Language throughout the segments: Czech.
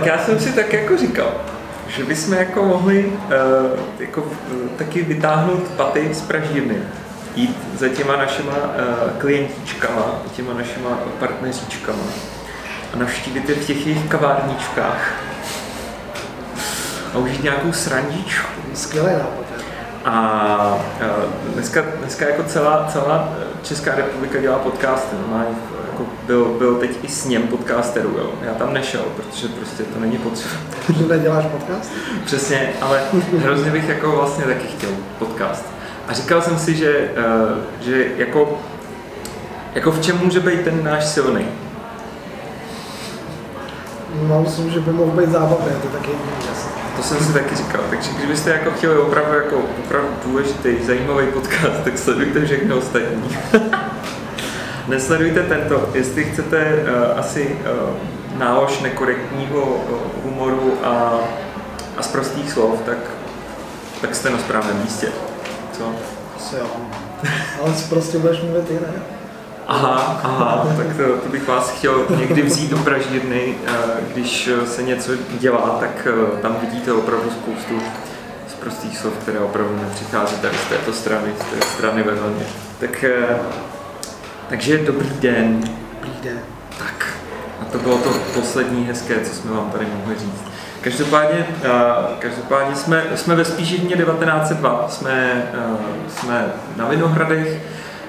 Tak já jsem si tak jako říkal, že bychom jako mohli uh, jako, uh, taky vytáhnout paty z pražírny, jít za těma našima uh, klientíčkama, těma našima partneříčkama a navštívit je v těch jejich kavárničkách a užít nějakou srandičku. Skvělý nápad. A dneska, dneska jako celá, celá Česká republika dělá podcasty. Má, jako byl, byl teď i s něm podcasterů. Jo. Já tam nešel, protože prostě to není potřeba. Že neděláš podcast? Přesně, ale hrozně bych jako vlastně taky chtěl podcast. A říkal jsem si, že, uh, že jako, jako v čem může být ten náš silný? No, myslím, že by mohl být zábavný, to taky jasný. To jsem si taky říkal. Takže kdybyste jako chtěli opravdu, jako, opravdu důležitý, zajímavý podcast, tak sledujte všechno ostatní. Nesledujte tento. Jestli chcete uh, asi uh, nálož nekorektního uh, humoru a, a z prostých slov, tak, tak jste na správném místě. Co? Asi jo. Ale prostě budeš mluvit ne? Aha, aha, tak to, to bych vás chtěl někdy vzít do pražírny, když se něco dělá, tak tam vidíte opravdu spoustu z prostých slov, které opravdu nepřichází tady z této strany, z té strany vedle mě. Tak, takže dobrý den. Dobrý den. Tak, a to bylo to poslední hezké, co jsme vám tady mohli říct. Každopádně, každopádně jsme, jsme ve Spíšině 1902, jsme, jsme na Vinohradech,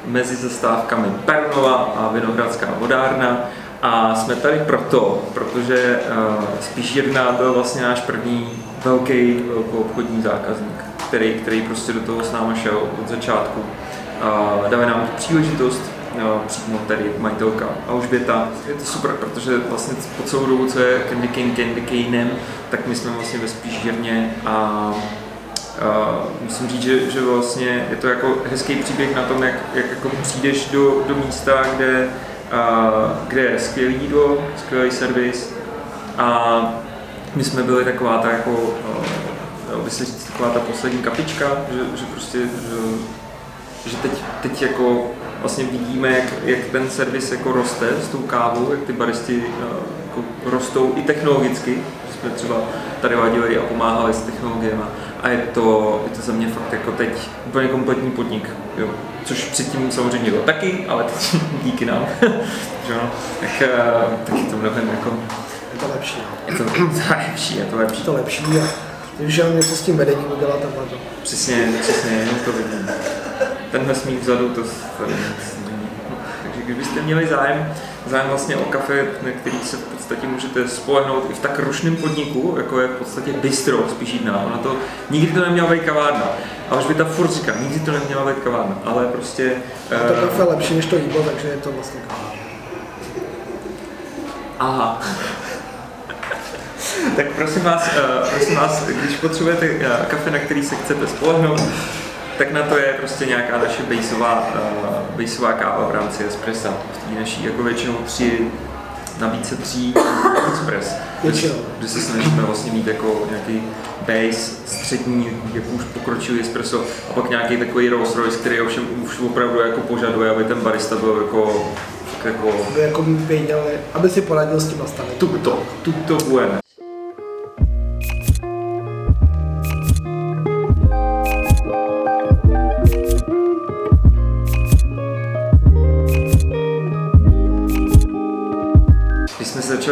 mezi zastávkami Pernova a Vinohradská vodárna. A jsme tady proto, protože uh, spíš jedna byl vlastně náš první velký obchodní zákazník, který, který prostě do toho s náma šel od začátku. Dáme nám příležitost, přímo tady majitelka Alžběta. Je to super, protože vlastně po celou dobu, co je Candy King Candy Caneem, tak my jsme vlastně ve Spíšírně a Uh, musím říct, že, že vlastně je to jako hezký příběh na tom, jak, jak jako přijdeš do, do místa, kde, uh, kde je skvělý jídlo, skvělý servis a my jsme byli taková ta jako, uh, by se říct, taková ta poslední kapička, že, že prostě, že, že teď, teď jako vlastně vidíme, jak, jak ten servis jako roste s tou kávou, jak ty baristi uh, jako rostou i technologicky, že jsme třeba tady vadili a pomáhali s technologiemi a je to, je to za mě fakt jako teď úplně kompletní podnik, jo. což předtím samozřejmě bylo taky, ale teď díky nám, no, tak, eh, tak je to mnohem jako... Je to lepší. No. Je to, lepší, je to lepší. Je to lepší a když něco s tím vedením udělat a to. Přesně, přesně, jenom to vidím. Tenhle smích vzadu, to, to Takže kdybyste měli zájem, zájem vlastně o kafe, na který se v podstatě můžete spolehnout i v tak rušném podniku, jako je v podstatě bistro, spíš jiná. Ona to, nikdy to neměla být kavárna. A už by ta furt říká, nikdy to neměla být kavárna, ale prostě... A to kafe je lepší než to jídlo, takže je to vlastně kavárna. Aha. tak prosím vás, uh, prosím vás, když potřebujete uh, kafe, na který se chcete spolehnout, tak na to je prostě nějaká naše baseová, uh, baseová káva v rámci espressa. V té naší jako většinou tři nabídce tří Express, kde se snažíme vlastně mít jako nějaký base, střední, jak už pokročilý espresso a pak nějaký takový Rolls Royce, který ovšem už opravdu jako požaduje, aby ten barista byl jako jako... Aby jako věděl, aby si poradil s tím nastavením. Tuto, tuto bude.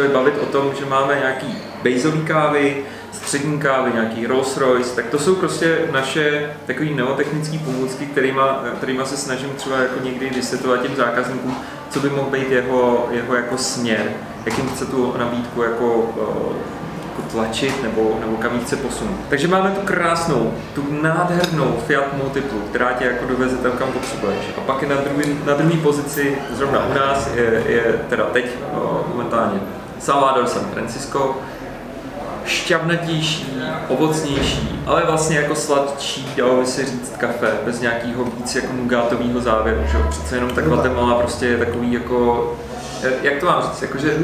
Začali bavit o tom, že máme nějaký baseový kávy, střední kávy, nějaký Rolls Royce, tak to jsou prostě naše takové neotechnické pomůcky, kterýma, kterýma se snažím třeba jako někdy vysvětlovat těm zákazníkům, co by mohl být jeho, jeho jako směr, jakým chce tu nabídku jako, jako tlačit nebo, nebo kam chce posunout. Takže máme tu krásnou, tu nádhernou Fiat Multiplu, která tě jako doveze tam, kam potřebuješ. A pak je na druhé na druhý pozici, zrovna u nás, je, je teda teď momentálně Salvador San Francisco, šťavnatější, ovocnější, ale vlastně jako sladčí, dalo by se říct kafe, bez nějakého víc jako nugátového závěru, že Přece jenom ta Guatemala prostě je takový jako, jak to mám říct, jakože,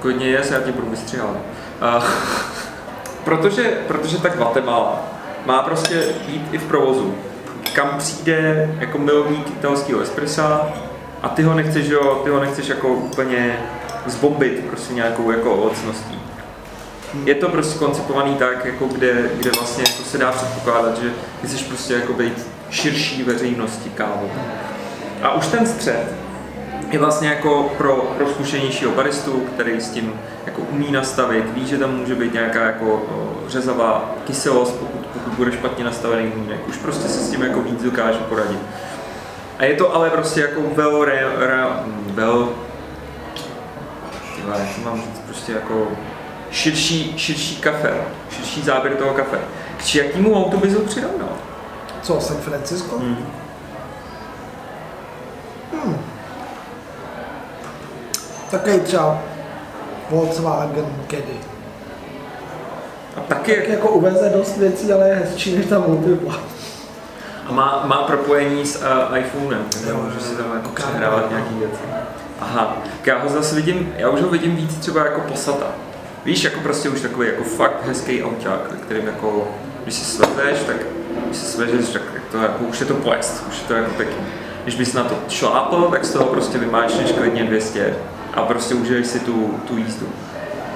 klidně je, já tě budu vystřihat. protože, protože ta Guatemala má prostě být i v provozu. Kam přijde jako milovník italského espressa a ty ho nechceš, jo, ty ho nechceš jako úplně zbombit prostě nějakou jako ovocností. Je to prostě koncipovaný tak, jako kde, kde vlastně jako se dá předpokládat, že chceš prostě jako být širší veřejnosti kávou. A už ten střed je vlastně jako pro, pro zkušenějšího baristu, který s tím jako umí nastavit, ví, že tam může být nějaká jako řezavá kyselost, pokud, pokud bude špatně nastavený mlínek. Už prostě se s tím jako víc dokáže poradit. A je to ale prostě jako vel, re, re, vel tyhle, to mám říct, prostě jako širší, širší kafe, širší záběr toho kafe. K jakému autu bys ho přirovnal? Co, San Francisco? Hmm. Hmm. Takový třeba Volkswagen Caddy. A taky Tak jako uveze dost věcí, ale je hezčí než ta Multipla. A má, má propojení s uh, iPhonem, takže Jo, může si tam jako přehrávat nějaký věci. Aha, tak já ho zase vidím, já už ho vidím víc třeba jako Passata. Víš, jako prostě už takový jako fakt hezký auták, kterým jako, když si svezeš, tak když si svezeš, tak to jako, už je to pojezd, už je to jako pěkný. Když bys na to šlápl, tak z toho prostě vymáčneš klidně 200 a prostě užiješ si tu, tu jízdu.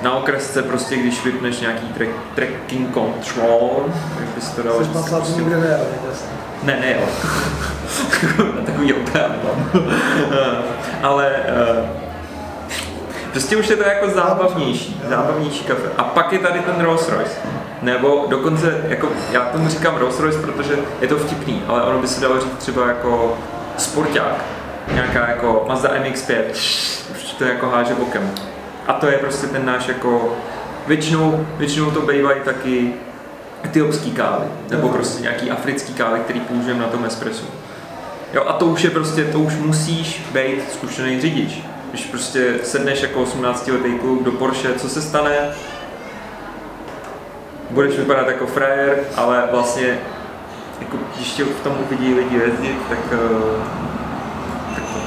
Na okresce prostě, když vypneš nějaký track, tracking control, jak bys to dal Jsi prostě- to nikdy nejel, ne, ne, jo. Takový obrán mám. Ale uh, prostě už je to jako zábavnější, zábavnější kafe. A pak je tady ten Rolls Royce. Nebo dokonce, jako, já tomu říkám Rolls Royce, protože je to vtipný, ale ono by se dalo říct třeba jako sporták. Nějaká jako Mazda MX-5, už to jako háže bokem. A to je prostě ten náš jako, většinou, většinou to bývají taky etiopský kávy, nebo prostě nějaký africký kávy, který použijeme na tom espresso. Jo, a to už je prostě, to už musíš být zkušený řidič. Když prostě sedneš jako 18 letý kluk do Porsche, co se stane? Budeš vypadat jako frajer, ale vlastně jako, když tě v tom uvidí lidi jezdit, tak, eh, tak to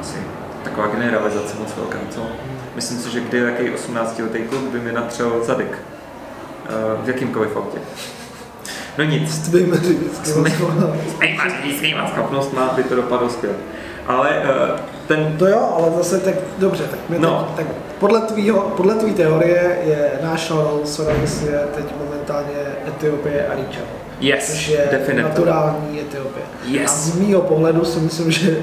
asi taková generalizace moc velká, co? Myslím si, že kdy jaký 18 letý kluk by mi natřel zadek eh, v jakýmkoliv autě. No nic, S tvými řidičskými Zajímavá řidičskýma schopnostma by to dopadlo skvěle. Ale uh, ten, To jo, ale zase tak dobře, tak, my No. teď, tak podle, tvýho, podle tvý teorie je náš Rolls Royce je teď momentálně Etiopie a Richa. yes, což je definitivně. naturální Etiopie. Yes. A z mýho pohledu si myslím, že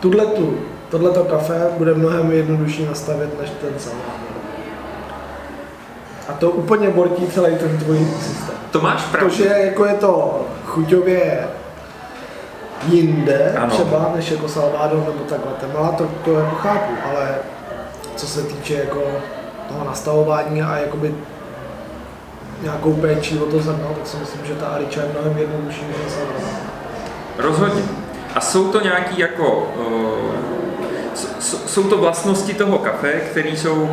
tuhletu, tohleto kafe bude mnohem jednodušší nastavit než ten Salvador. A to úplně bortí celý ten tvůj systém. To máš pravdu. Protože jako je to chuťově jinde Ano. třeba než jako Salvador nebo tak Guatemala, to, to jako chápu, ale co se týče jako toho nastavování a jakoby nějakou péči o to zrno, tak si myslím, že ta Ariča je mnohem jednodušší než Salvador. Rozhodně. A jsou to nějaký jako... Uh, jsou to vlastnosti toho kafe,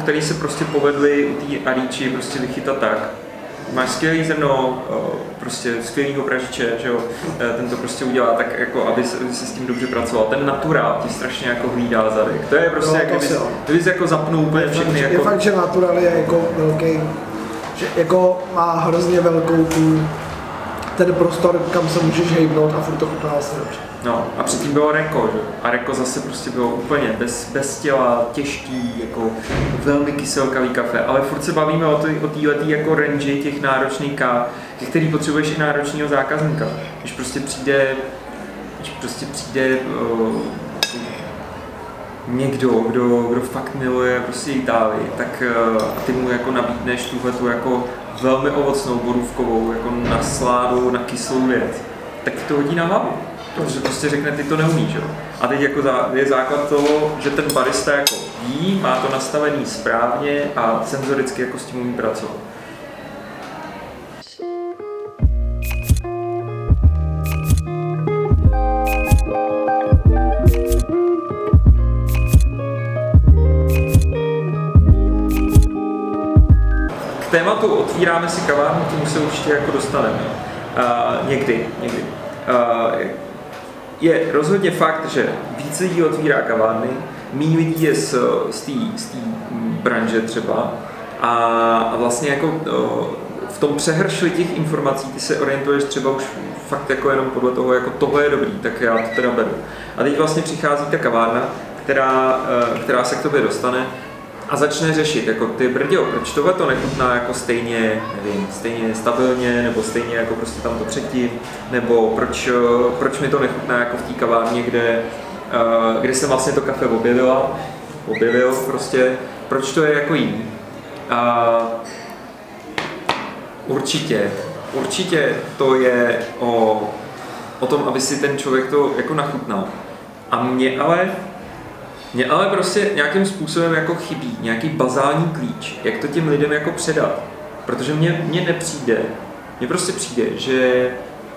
které se prostě povedly u té Ariči prostě vychytat tak. Máš skvělý zrno, uh, prostě skvělýho pražiče, že jo, eh, ten to prostě udělá tak, jako, aby se, aby se s tím dobře pracoval. Ten naturál ti strašně jako hlídá zadek. To je prostě, Jo, jak to kdyby, jako zapnul úplně všechny je jako... fakt, že Natural je jako velký, že jako má hrozně velkou tu, ten prostor, kam se můžeš hejbnout a furt to chutná vlastně dobře. No a předtím bylo Reko, že? A Reko zase prostě bylo úplně bez, bez těla, těžký, jako velmi kyselkavý kafe, ale furt se bavíme o, té o téhletý jako range těch náročných káv, který potřebuješ i náročného zákazníka. Když prostě přijde, když prostě přijde uh, někdo, kdo, kdo fakt miluje prostě Itálii, tak uh, ty mu jako nabídneš tuhle tu jako velmi ovocnou borůvkovou, jako na sládu, na kyslou věc, tak ti to hodí na hlavu. Protože prostě řekne, ty to neumíš, jo. A teď jako je základ toho, že ten barista jako ví, má to nastavený správně a senzoricky jako s tím umí pracovat. Tématu otvíráme si kavárnu, tomu se určitě jako dostaneme. Uh, někdy, někdy. Uh, je rozhodně fakt, že víc lidí otvírá kavárny, méně lidí je z, z té branže třeba a, a vlastně jako v tom přehršli těch informací ty se orientuješ třeba už fakt jako jenom podle toho, jako tohle je dobrý, tak já to teda beru. A teď vlastně přichází ta kavárna, která, eh, která se k tobě dostane a začne řešit, jako ty brděo, proč tohle to nechutná jako stejně, nevím, stejně stabilně, nebo stejně jako prostě tam to předtím, nebo proč, eh, proč mi to nechutná jako v té kavárně, kde, eh, kde jsem vlastně to kafe objevila, objevil prostě, proč to je jako jiný. A určitě, určitě to je o, o tom, aby si ten člověk to jako nachutnal. A mě ale mně ale prostě nějakým způsobem jako chybí nějaký bazální klíč, jak to těm lidem jako předat. Protože mně, mně nepřijde, mně prostě přijde, že,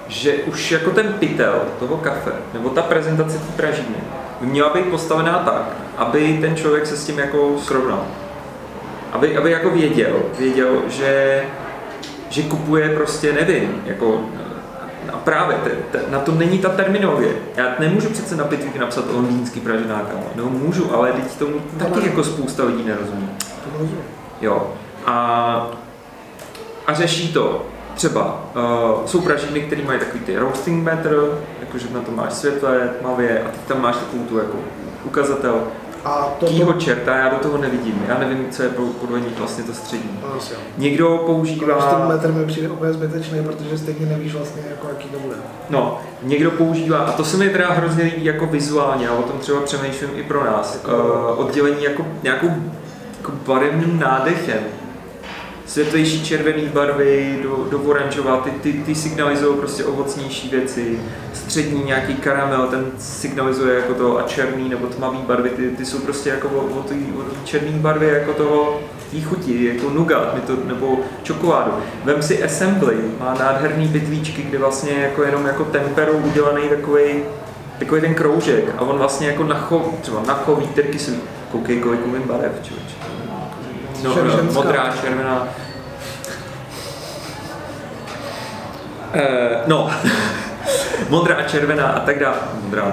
že už jako ten pytel toho kafe, nebo ta prezentace té pražiny, by měla být postavená tak, aby ten člověk se s tím jako srovnal. Aby, aby jako věděl, věděl, že, že kupuje prostě, nevím, jako a právě, te, te, na tom není ta terminologie. Já nemůžu přece na pitvích napsat londýnský pražená káva. No můžu, ale teď tomu taky jako spousta lidí nerozumí. Jo. A, a řeší to třeba, uh, jsou pražiny, které mají takový ty roasting meter, jakože na to máš světle, tmavě a ty tam máš takovou tu jako ukazatel a to Kýho čerta, já do toho nevidím. Já nevím, co je podvojník vlastně to střední. No, Někdo používá... Ten metr mi přijde úplně zbytečný, protože stejně nevíš vlastně, jako jaký to bude. No, někdo používá, a to se mi teda hrozně líbí jako vizuálně, a o tom třeba přemýšlím i pro nás, jako... uh, oddělení jako nějakou jako barevným nádechem světlejší červené barvy do, do oranžová, ty, ty, ty signalizují prostě ovocnější věci, střední nějaký karamel, ten signalizuje jako to a černý nebo tmavý barvy, ty, ty jsou prostě jako o, o té černé barvy jako toho tý chuti, jako nougat to, nebo čokoládu. Vem si Assembly, má nádherný bytlíčky, kde vlastně jako jenom jako temperou udělaný takový takový ten kroužek a on vlastně jako na chov, třeba na chov vítr kyselý. Koukej, kolik umím barev, člověče. No, no, modrá, červená. Uh, no, modrá, červená a tak dále. Modrá,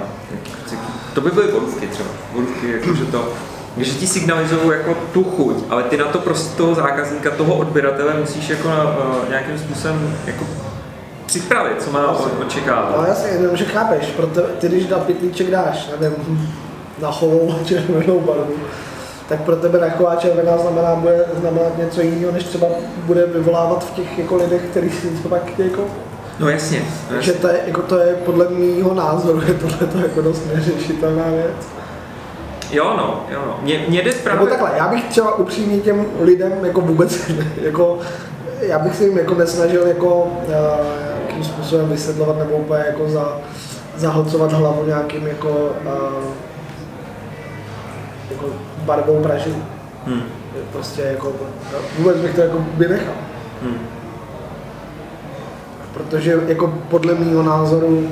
to by byly borůvky třeba. Borůvky, jakože to, že ti signalizují jako tu chuť, ale ty na to prostě toho zákazníka, toho odběratele musíš jako uh, nějakým způsobem jako připravit, co má očekávat. No jasně, jenom, že chápeš, proto ty když na pitlíček dáš, nevím, na chovou červenou barvu, tak pro tebe taková červená znamená, bude znamenat něco jiného, než třeba bude vyvolávat v těch jako lidech, kteří si to pak jako No jasně. Takže to je, jako to je podle mýho názoru, je tohle to jako dost neřešitelná věc. Jo no, jo no. Mě, mě jde právě... Nebo takhle, já bych třeba upřímně těm lidem jako vůbec, jako, já bych si jim jako nesnažil jako uh, jakým způsobem vysvětlovat nebo úplně jako za, zahlcovat hlavu nějakým jako, uh, jako barvou pražení. Hmm. Prostě jako, vůbec bych to jako vynechal. Hmm protože jako podle mého názoru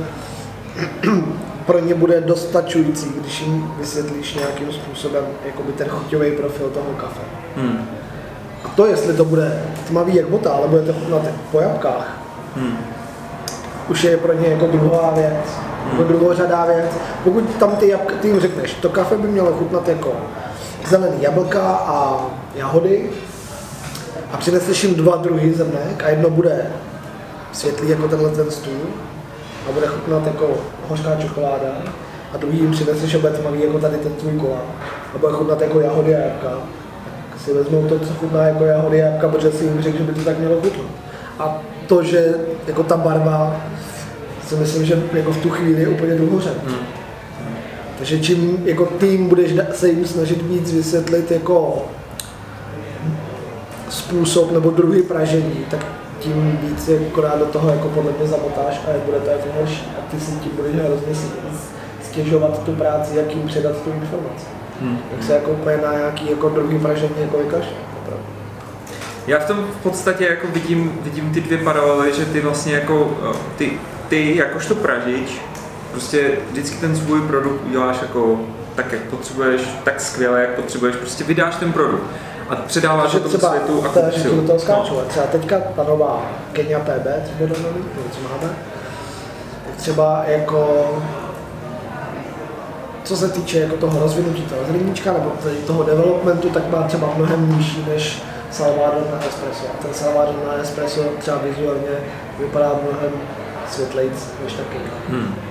pro ně bude dostačující, když jim vysvětlíš nějakým způsobem jakoby ten chuťový profil toho kafe. Hmm. A to, jestli to bude tmavý jak bota, ale bude to chutnat po jabkách, hmm. už je pro ně jako druhá věc, hmm. jako druhořadá věc. Pokud tam ty jabka, ty jim řekneš, to kafe by mělo chutnat jako zelený jablka a jahody a přineseš jim dva druhy zrnek a jedno bude světlý jako tenhle ten stůl a bude chutnat jako hořká čokoláda a druhý jim přinese, že bude tmavý jako tady ten tvůj kola a bude chutnat jako jahody a jabka, tak si vezmou to, co chutná jako jahody a jabka, protože si jim řekl, že by to tak mělo chutnat. A to, že jako ta barva, si myslím, že jako v tu chvíli je úplně druhořadá. Hmm. Takže čím jako tým budeš se jim snažit víc vysvětlit jako způsob nebo druhý pražení, tak tím víc je akorát do toho jako podle mě zamotáš a bude to jako horší. A ty si tím budeš hrozně stěžovat tu práci, jak jim předat tu informaci. Hmm. Tak se jako úplně na nějaký jako druhý vražení jako vykašle. Já v tom v podstatě jako vidím, vidím ty dvě paralely, že ty vlastně jako, eh, ty, ty jakožto pražič, prostě vždycky ten svůj produkt uděláš jako tak, jak potřebuješ, tak skvěle, jak potřebuješ, prostě vydáš ten produkt a předává to tomu světu a. Takže do toho skáču. No. Třeba teďka ta nová Kenya PB, třeba do nový, co máme, tak třeba jako co se týče jako toho rozvinutí toho zrníčka nebo toho developmentu, tak má třeba mnohem nižší než Salvador na espresso. A ten Salvador na espresso třeba vizuálně vypadá mnohem světlejc než ta Kenya. Hmm.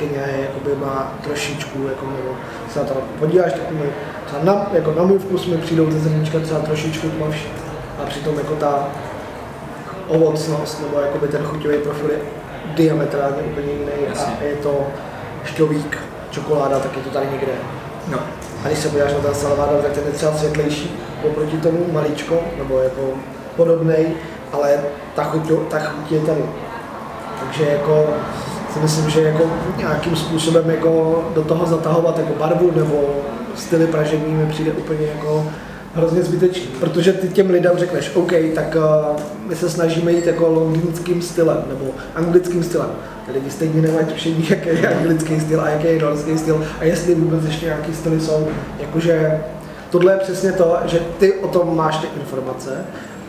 Je, jakoby má trošičku, jako, nebo se na to podíváš, tak mi, třeba na, jako na můj vkus mi přijdou ty zrníčka třeba trošičku tmavší. A přitom jako ta ovocnost nebo jakoby ten chuťový profil je diametrálně úplně jiný Jasně. a je to šťovík, čokoláda, tak je to tady někde. No. A když se podíváš na ten salvador, tak ten je třeba světlejší oproti tomu maličko, nebo jako podobný, ale ta chuť, ta chuť je tady. Takže jako si myslím, že jako nějakým způsobem jako do toho zatahovat jako barvu nebo styly pražení mi přijde úplně jako hrozně zbytečný, protože ty těm lidem řekneš, OK, tak uh, my se snažíme jít jako londýnským stylem nebo anglickým stylem. Ty lidi stejně nemají tušení, jaký je anglický styl a jaký je norský styl a jestli vůbec ještě nějaký styly jsou. Jakože tohle je přesně to, že ty o tom máš ty informace,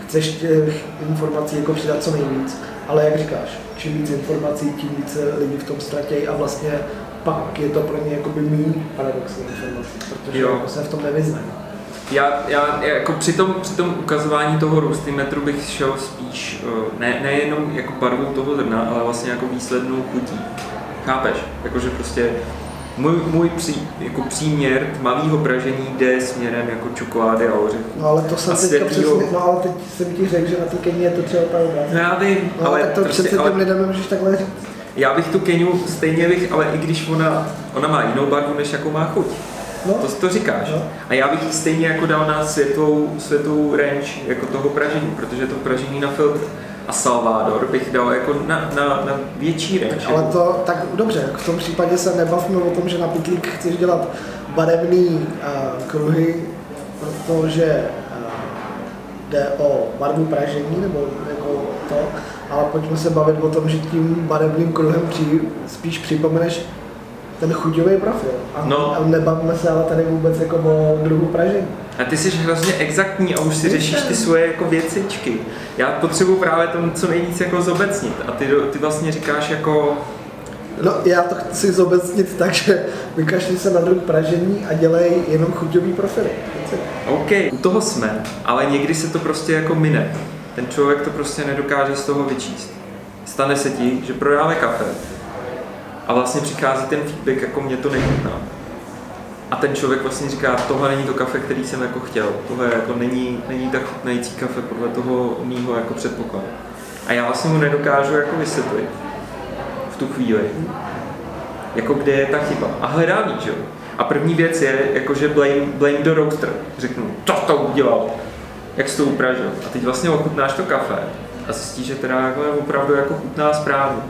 chceš těch informací jako přidat co nejvíc, ale jak říkáš, čím víc informací, tím víc lidí v tom ztratějí a vlastně pak je to pro ně jakoby méně paradoxní informace, protože Jo. jako se v tom nevyznají. Já, já jako při tom, při tom ukazování toho růstimetru bych šel spíš eh, ne, nejenom jako barvou toho zrna, ale vlastně jako výslednou chutí. Chápeš? Jakože prostě můj, můj pří, jako příměr tmavého pražení jde směrem jako čokolády a ořechů. No ale to jsem teďka světlýho. přesně, no ale teď jsem ti řekl, že na té Keni je to třeba ta obraz. No já vím, No, ale, tak to prostě, přece ale těm lidem nemůžeš takhle říct. já bych tu Keniu stejně bych, ale i když ona, ona má jinou barvu, než jakou má chuť. No, To, to říkáš. No. A já bych ji stejně jako dal na světlou, světlou range jako toho pražení, protože to pražení na filtr a Salvador bych dal jako na, na, na větší range. ale to, tak dobře, v tom případě se nebavme o tom, že na pitlík chceš dělat barevný uh, kruhy, protože uh, jde o barvu pražení nebo jako to, ale pojďme se bavit o tom, že tím barevným kruhem při, spíš připomeneš ten chuťový profil. A, No. a nebavme se ale tady vůbec jako o druhu pražení. A ty jsi hrozně exaktní a už si řešíš ty svoje jako věcičky. Já potřebuji právě tomu co nejvíc jako zobecnit a ty, ty vlastně říkáš jako, No, já to chci zobecnit tak, že vykašli se na druh pražení a dělej jenom chuťový profily. OK, u toho jsme, ale někdy se to prostě jako mine. Ten člověk to prostě nedokáže z toho vyčíst. Stane se ti, že prodáme kafe a vlastně přichází ten feedback, jako mě to nechutná. A ten člověk vlastně říká, tohle není to kafe, který jsem jako chtěl, tohle jako není, není tak chutnající kafe podle toho mýho jako předpokladu. A já vlastně mu nedokážu jako vysvětlit v tu chvíli, jako kde je ta chyba. A hledám ji, že jo. A první věc je, jakože blame, blame the roaster. Řeknu, to to udělal, jak jsi to upražil. A teď vlastně ochutnáš to kafe a zjistíš, že teda jako je opravdu jako chutná správně.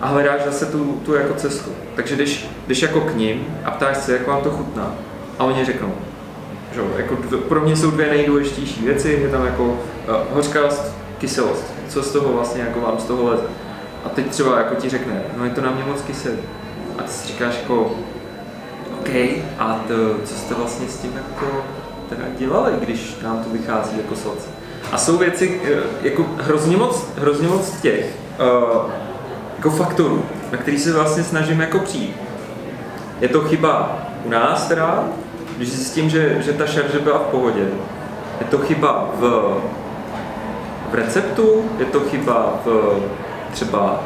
A hledáš zase tu, tu jako cestu. Takže jdeš, jdeš jako k ním a ptáš se, jak vám to chutná. A oni řeknou, že jako pro mě jsou dvě nejdůležitější věci, je tam jako uh, hořkavost, kyselost. Co z toho vlastně jako vám z toho leze. A teď třeba jako ti řekne, no je to na mě moc kyselý. A ty si říkáš jako, OK, a to, co jste vlastně s tím jako teda dělali, když nám to vychází jako sladce? A jsou věci, eh, jako hrozně moc, hrozně moc těch uh, jako faktorů, na který se vlastně snažím jako přijít. Je to chyba u nás teda, když zjistím, že, že ta šarže byla v pohodě. Je to chyba v, v receptu, je to chyba v třeba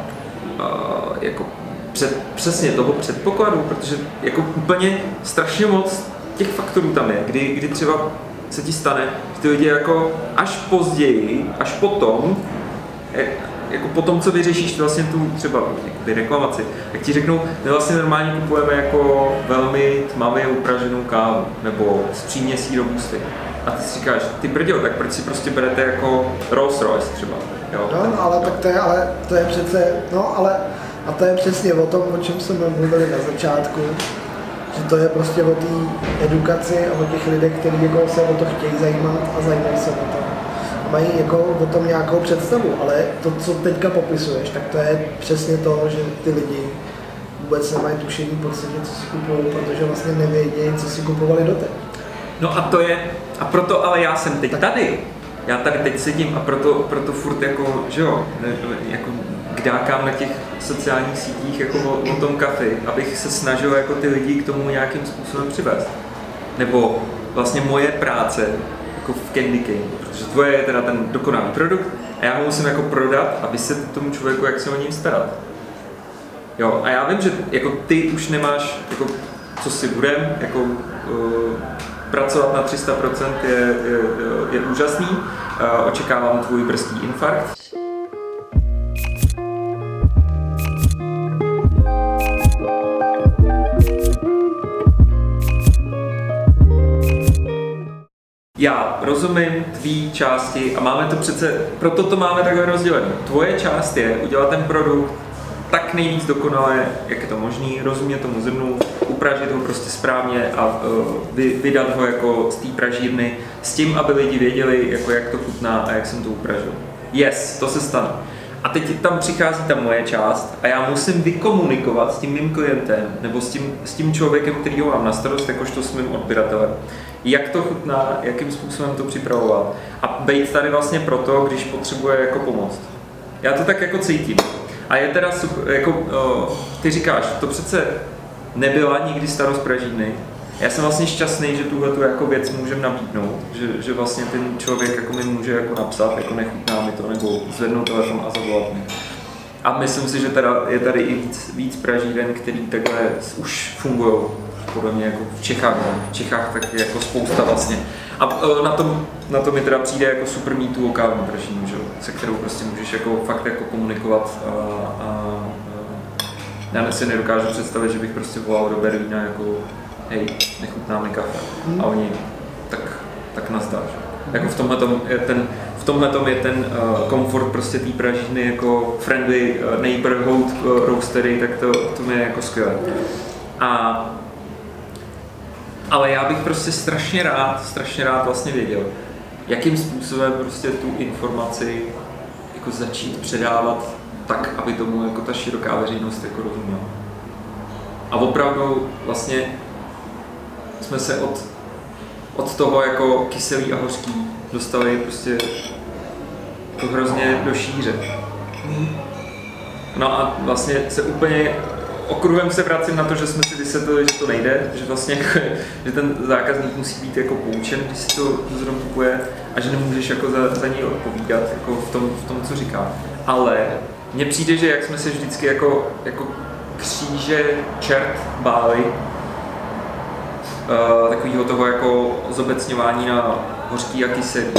uh, jako před, přesně toho předpokladu, protože jako úplně strašně moc těch faktorů tam je, kdy, kdy třeba se ti stane, že ty lidi jako až později, až potom, jako po tom, co vyřešíš vlastně tu třeba jakoby reklamaci, tak ti řeknou, my vlastně normálně kupujeme jako velmi tmavě upraženou kávu, nebo s příměsí robusty. A ty si říkáš, ty brďo, tak proč si prostě berete jako Rolls Royce třeba, jo? No, no, ale tak to je, ale to je přece, no, ale, a to je přesně o tom, o čem jsme mluvili na začátku, že to je prostě o té edukaci a o těch lidech, kteří jako se o to chtějí zajímat a zajímají se o to. Mají jako o tom nějakou představu, ale to, co teďka popisuješ, tak to je přesně to, že ty lidi vůbec nemají tušení podstatě, co si kupují, protože vlastně nevědějí, co si kupovali doteď. No a to je, a proto ale já jsem teď tady. Já tady teď sedím a proto, proto furt jako, že jo, ne, ne- jako kdákám na těch sociálních sítích jako o, o tom kafi, abych se snažil jako ty lidi k tomu nějakým způsobem přivést. Nebo vlastně moje práce jako v Candy King, protože tvoje je teda ten dokonalý produkt a já ho musím jako prodat a vysvětlit tomu člověku, jak se o něj starat. Jo, a já vím, že jako ty už nemáš jako co si budem, jako uh, pracovat na 300% je, je, je úžasný. Uh, očekávám tvůj brzký infarkt. Já rozumím tvý části a máme to přece, proto to máme takhle rozdělené. Tvoje část je udělat ten produkt tak nejvíc dokonale, jak je to možný, rozumět tomu zrnu, upražit ho prostě správně a uh, vy, vydat ho jako z té pražírny s tím, aby lidi věděli, jako jak to chutná a jak jsem to upražil. Yes, to se stane. A teď tam přichází ta moje část a já musím vykomunikovat s tím mým klientem nebo s tím, s tím člověkem, který ho mám na starost, jakožto s mým odběratelem, jak to chutná, jakým způsobem to připravovat. A být tady vlastně proto, když potřebuje jako pomoct. Já to tak jako cítím. A je teda super, jako o, ty říkáš, to přece nebyla nikdy starost Pražíny. Já jsem vlastně šťastný, že tuhle tu jako věc můžeme nabídnout, že, že vlastně ten člověk jako mi může jako napsat, jako nechutná mi to, nebo zvednout telefon a zavolat mi. A myslím si, že teda je tady i víc, víc Pražíren, který takhle už fungují podle mě jako v Čechách, no. v Čechách tak jako spousta vlastně. A e, na tom, na to mi teda přijde jako super mít tu lokální pražinu, že? se kterou prostě můžeš jako fakt jako komunikovat a, a, a já si nedokážu představit, že bych prostě volal do Berlína jako hej, nechutná mi kafe. A oni, tak, tak nazdar. Jako v tomhle je ten, v tomhle je ten uh, komfort prostě té pražiny jako friendly uh, neighborhood uh, roastery, tak to, to mi je jako skvělé. A ale já bych prostě strašně rád, strašně rád vlastně věděl, jakým způsobem prostě tu informaci jako začít předávat tak, aby tomu jako ta široká veřejnost jako rozuměla. A opravdu vlastně jsme se od, od toho jako kyselý a hořký dostali prostě to hrozně do šíře. No a vlastně se úplně okruhem se vracím na to, že jsme si vysvětlili, že to nejde, že vlastně že ten zákazník musí být jako poučen, když si to zrovna kupuje a že nemůžeš jako za, za něj odpovídat jako v tom, v tom, co říká. Ale mně přijde, že jak jsme se vždycky jako, jako kříže čert báli, uh, takového toho jako zobecňování na hořký a kyselý.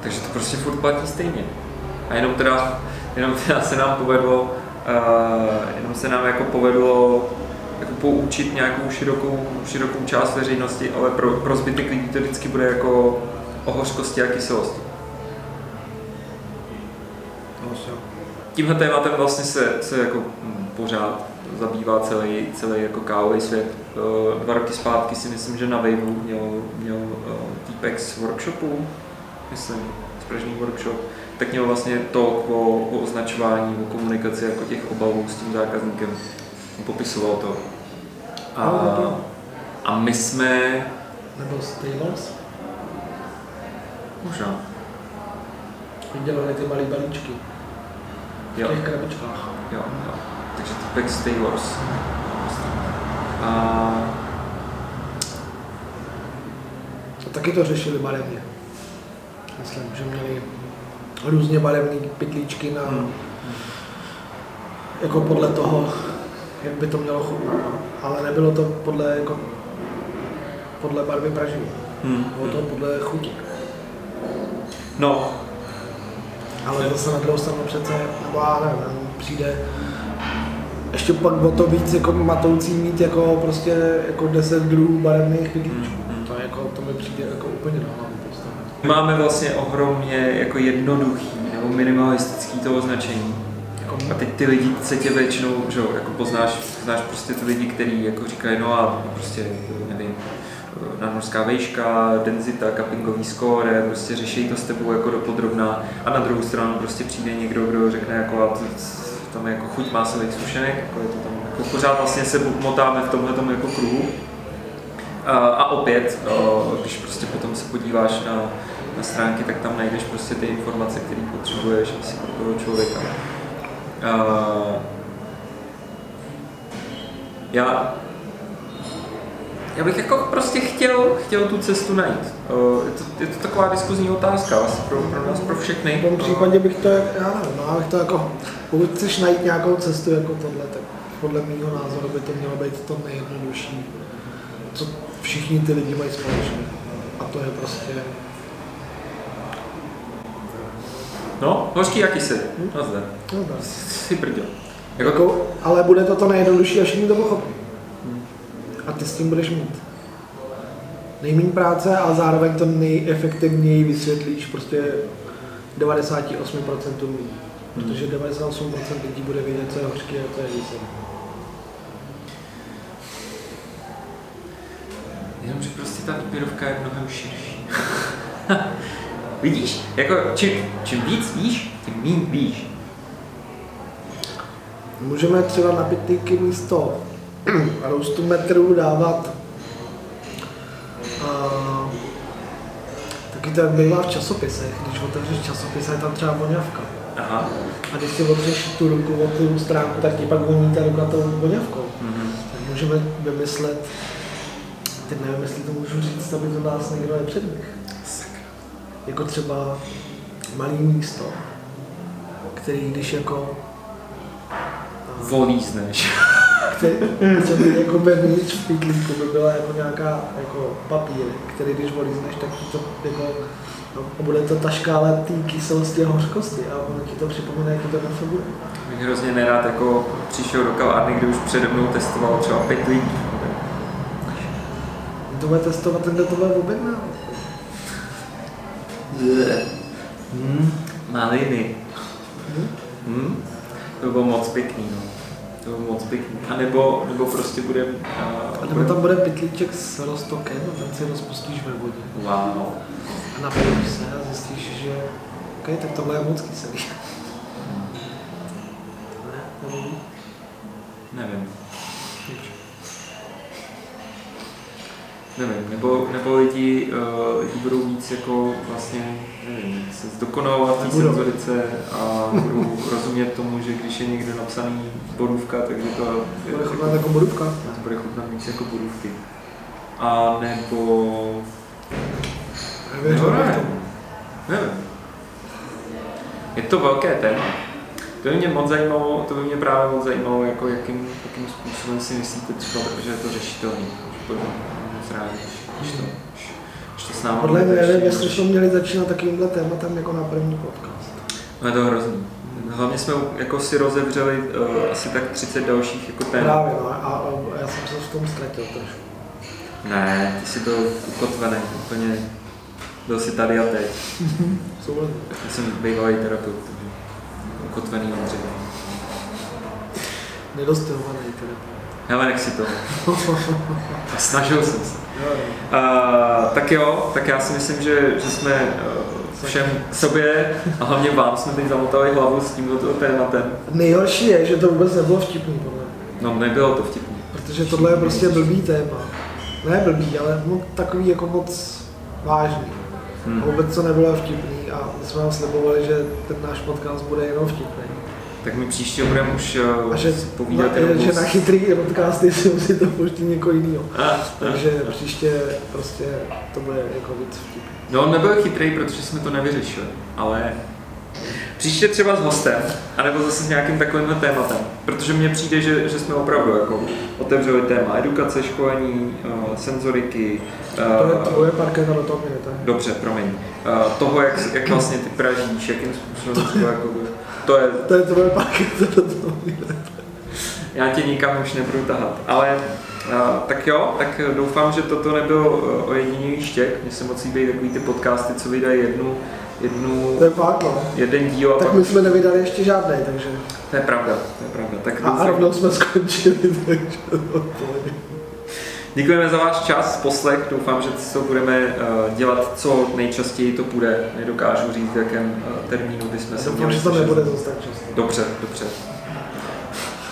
Takže to prostě furt platí stejně. A jenom teda, jenom teda se nám povedlo Uh, jenom se nám jako povedlo jako poučit nějakou širokou, širokou část veřejnosti, ale pro, pro zbytek lidí to vždycky bude jako o hořkosti a kyselosti. Tímhle tématem vlastně se, se jako hm, pořád zabývá celý, celý jako kávový svět. Uh, dva roky zpátky si myslím, že na Waveu měl, měl uh, týpek z workshopu, myslím, z Pražný workshop, tak měl vlastně to o, o označování, o komunikaci jako těch obalů s tím zákazníkem. Popisoval to. A, a my jsme... Nebo Taylors? Možná. Dělali ty malé balíčky. Jo. V těch krabičkách. Jo, jo. Takže typek z Taylors. A... A taky to řešili barevně. Myslím, že měli různě barevné pytlíčky na, hmm. jako podle toho, jak by to mělo chutnat. No. Ale nebylo to podle, jako, podle barvy pražení. Hmm. Bylo to podle chuti. No. Ale zase na druhou stranu přece, nebo já nevím, přijde ještě pak o to víc jako matoucí mít jako prostě jako 10 druhů barevných pytlíčků. Hmm. To, jako, to mi přijde jako úplně na hlavu. Máme vlastně ohromně jako jednoduchý nebo minimalistický to označení. Jako a teď ty lidi se tě většinou, že jo, jako poznáš, znáš prostě ty lidi, kteří jako říkají, no a prostě, nevím, nadmořská vejška, denzita, cuppingový score, prostě řeší to s tebou jako dopodrobná a na druhou stranu prostě přijde někdo, kdo řekne jako a tam jako chuť másových sušenek, jako je to tam, jako pořád vlastně se motáme v tomhle jako kruhu. A, a opět, když prostě potom se podíváš na na stránky, tak tam najdeš prostě ty informace, které potřebuješ asi pro toho člověka. Já, já bych jako prostě chtěl, chtěl tu cestu najít. Uh, je, to, je to taková diskuzní otázka asi pro, pro nás, pro všechny. V tom případě bych to, já nevím, no, bych to jako, pokud chceš najít nějakou cestu jako tohle, tak podle mého názoru by to mělo být to nejjednodušší, co všichni ty lidi mají společné. A to je prostě No, hořký jaký jsi. No zde. No. Jsi brděl. Jako, Jako, ale bude to to nejjednodušší a všichni to pochopí. A ty s tím budeš mít. Nejméně práce a zároveň to nejefektivněji vysvětlíš prostě 98% lidí. Protože 98% lidí bude vědět, co je hořký a co je kyselý. Jenomže prostě ta výběrovka je mnohem širší. Vidíš? Jako čím, čím víc víš, tím méně víš. Můžeme třeba na pitlíky místo roastu metrů dávat a, taky to jak bývá v časopisech, když otevřeš časopis je tam třeba voňavka. Aha. A když si otřeš tu ruku o tu stránku, tak ti pak voní ta ruka tou voňavkou. Mhm. Tak můžeme vymyslet, teď nevím, jestli to můžu říct, aby to nás někdo nepředběh. Jako třeba malý místo, který když jako Volízneš. Který, co by jako vevnitř v pytlíku by byla jako nějaká jako papír, který když volízneš, tak to jako no, a bude to ta škála té kyselosti a hořkosti a ono ti to připomíná, jaký to bude. Bych hrozně nerad jako přišel do kavárny, kde už přede mnou testoval třeba pitlík. To bude testovat ten, kdo to bude objednávat. Hmm. Maliny. Hm? Hmm. To bylo moc pěkný, no. To bylo moc pěkný. A nebo, nebo prostě budem... A nebo tam bude pytlíček s roztokem a ten si rozpustíš ve vodě. Wow. A napiješ se a zjistíš, že OK, tak tohle je moc kyselý. Ne, nebo ví? Nevím. Nic. Nevím, nebo, nebo lidi, uh, lidi budou víc jako vlastně, nevím, se zdokonalovat v té senzorice a budou rozumět tomu, že když je někde napsaný bodůvka, takže to, Bude chutnat jako bodůvka. to bude chutnat víc jako bodůvky. A nebo... Nevěřil nebo ne. Nevím. Je to velké téma. To by mě moc zajímalo, to by mě právě moc zajímalo, jako jakým, jakým způsobem si myslíte třeba, že je to řešitelný. Budu moc rád, když to, námi Podle mě nevím, jestli jsme měli začínat takovýmhle tématem jako na první podcast. No je to hrozný. Hlavně jsme jako si rozevřeli uh, asi tak 30 dalších jako témat. Právě, no, a, a, já jsem se v tom ztratil trošku. Ne, ty jsi byl ukotvený, úplně byl jsi tady a teď. Já jsem bývalý terapeut, takže ukotvený Ondřej. Nedostihovaný teda. Hele, nech si to. Snažil jsem se. Uh, tak jo, tak já si myslím, že, že jsme uh, všem sobě a hlavně vám jsme teď zamotali hlavu s tímto tématem. Nejhorší je, že to vůbec nebylo vtipný, podle mě. No, nebylo to vtipný. Protože tohle je prostě blbý téma. Ne blbý, ale mo- takový jako moc vážný. A Hmm. vůbec to nebylo vtipný a my jsme vám slibovali, že ten náš podcast bude jenom vtipný. Tak my příště budeme už uh, A že, povídat na, jenom že na chytrý podcasty si musí to pouštět někoho jiného. Takže a, příště prostě to bude jako víc vtipný. No, on nebyl chytrý, protože jsme to nevyřešili, ale příště třeba s hostem, anebo zase s nějakým takovým tématem, protože mně přijde, že, že jsme opravdu jako otevřeli téma edukace, školení, uh, senzoriky, To je uh, tvoje parketa do toho minute. Dobře, promiň. Uh, toho, jak, jak vlastně ty pražíš, jakým způsobem třeba jako, to je, To je tvoje parketa toho minute. já tě nikam už nebudu tahat. Ale uh, tak jo, tak doufám, že toto nebyl uh, ojedinělý štěk. Mně se moc líbí takový ty podcasty, co vydají jednu, jednu, To je fakt, no. jeden díl a Tak pak... my jsme nevydali ještě žádný, takže... To je pravda, to je pravda. Tak A, a rovnou jsme skončili, takže. Děkujeme za váš čas, poslech. Doufám, že to budeme uh, dělat co nejčastěji to půjde. Nedokážu říct, v jakém uh, termínu bychom se měli že to nebude zase tak často. Dobře, dobře.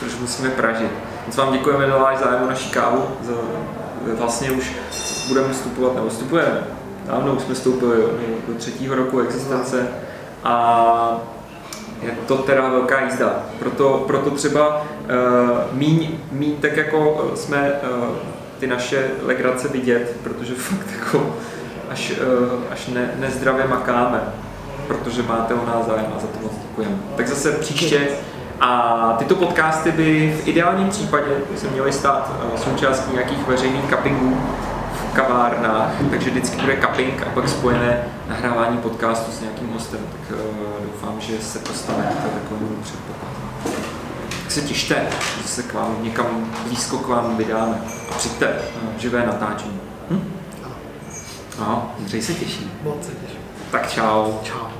Protože musíme pražit. Moc vám děkujeme za váš zájem o naší kávu. Za, vlastně už budeme vstupovat, nebo vstupujeme. Dávno už jsme vstoupili do, třetího roku existence. A je to teda velká jízda. Proto, proto třeba uh, míň, míň tak jako eh, jsme uh, ty naše legrace vidět, protože fakt jako až, uh, až ne, nezdravě makáme, protože máte o nás zájem a za to moc děkujeme. Tak zase příště A tyto podcasty by v ideálním případě se měly stát součástí nějakých veřejných cuppingů kavárnách, takže vždycky bude cupping a pak spojené nahrávání podcastu s nějakým hostem, tak uh, doufám, že se to stane, to je takový předpoklad. Tak se těšte, že se k vám někam blízko k vám vydáme a přijďte uh, živé natáčení. Hm? Ano. No, Ondřej se těší. Moc se těším. Tak čau. Čau.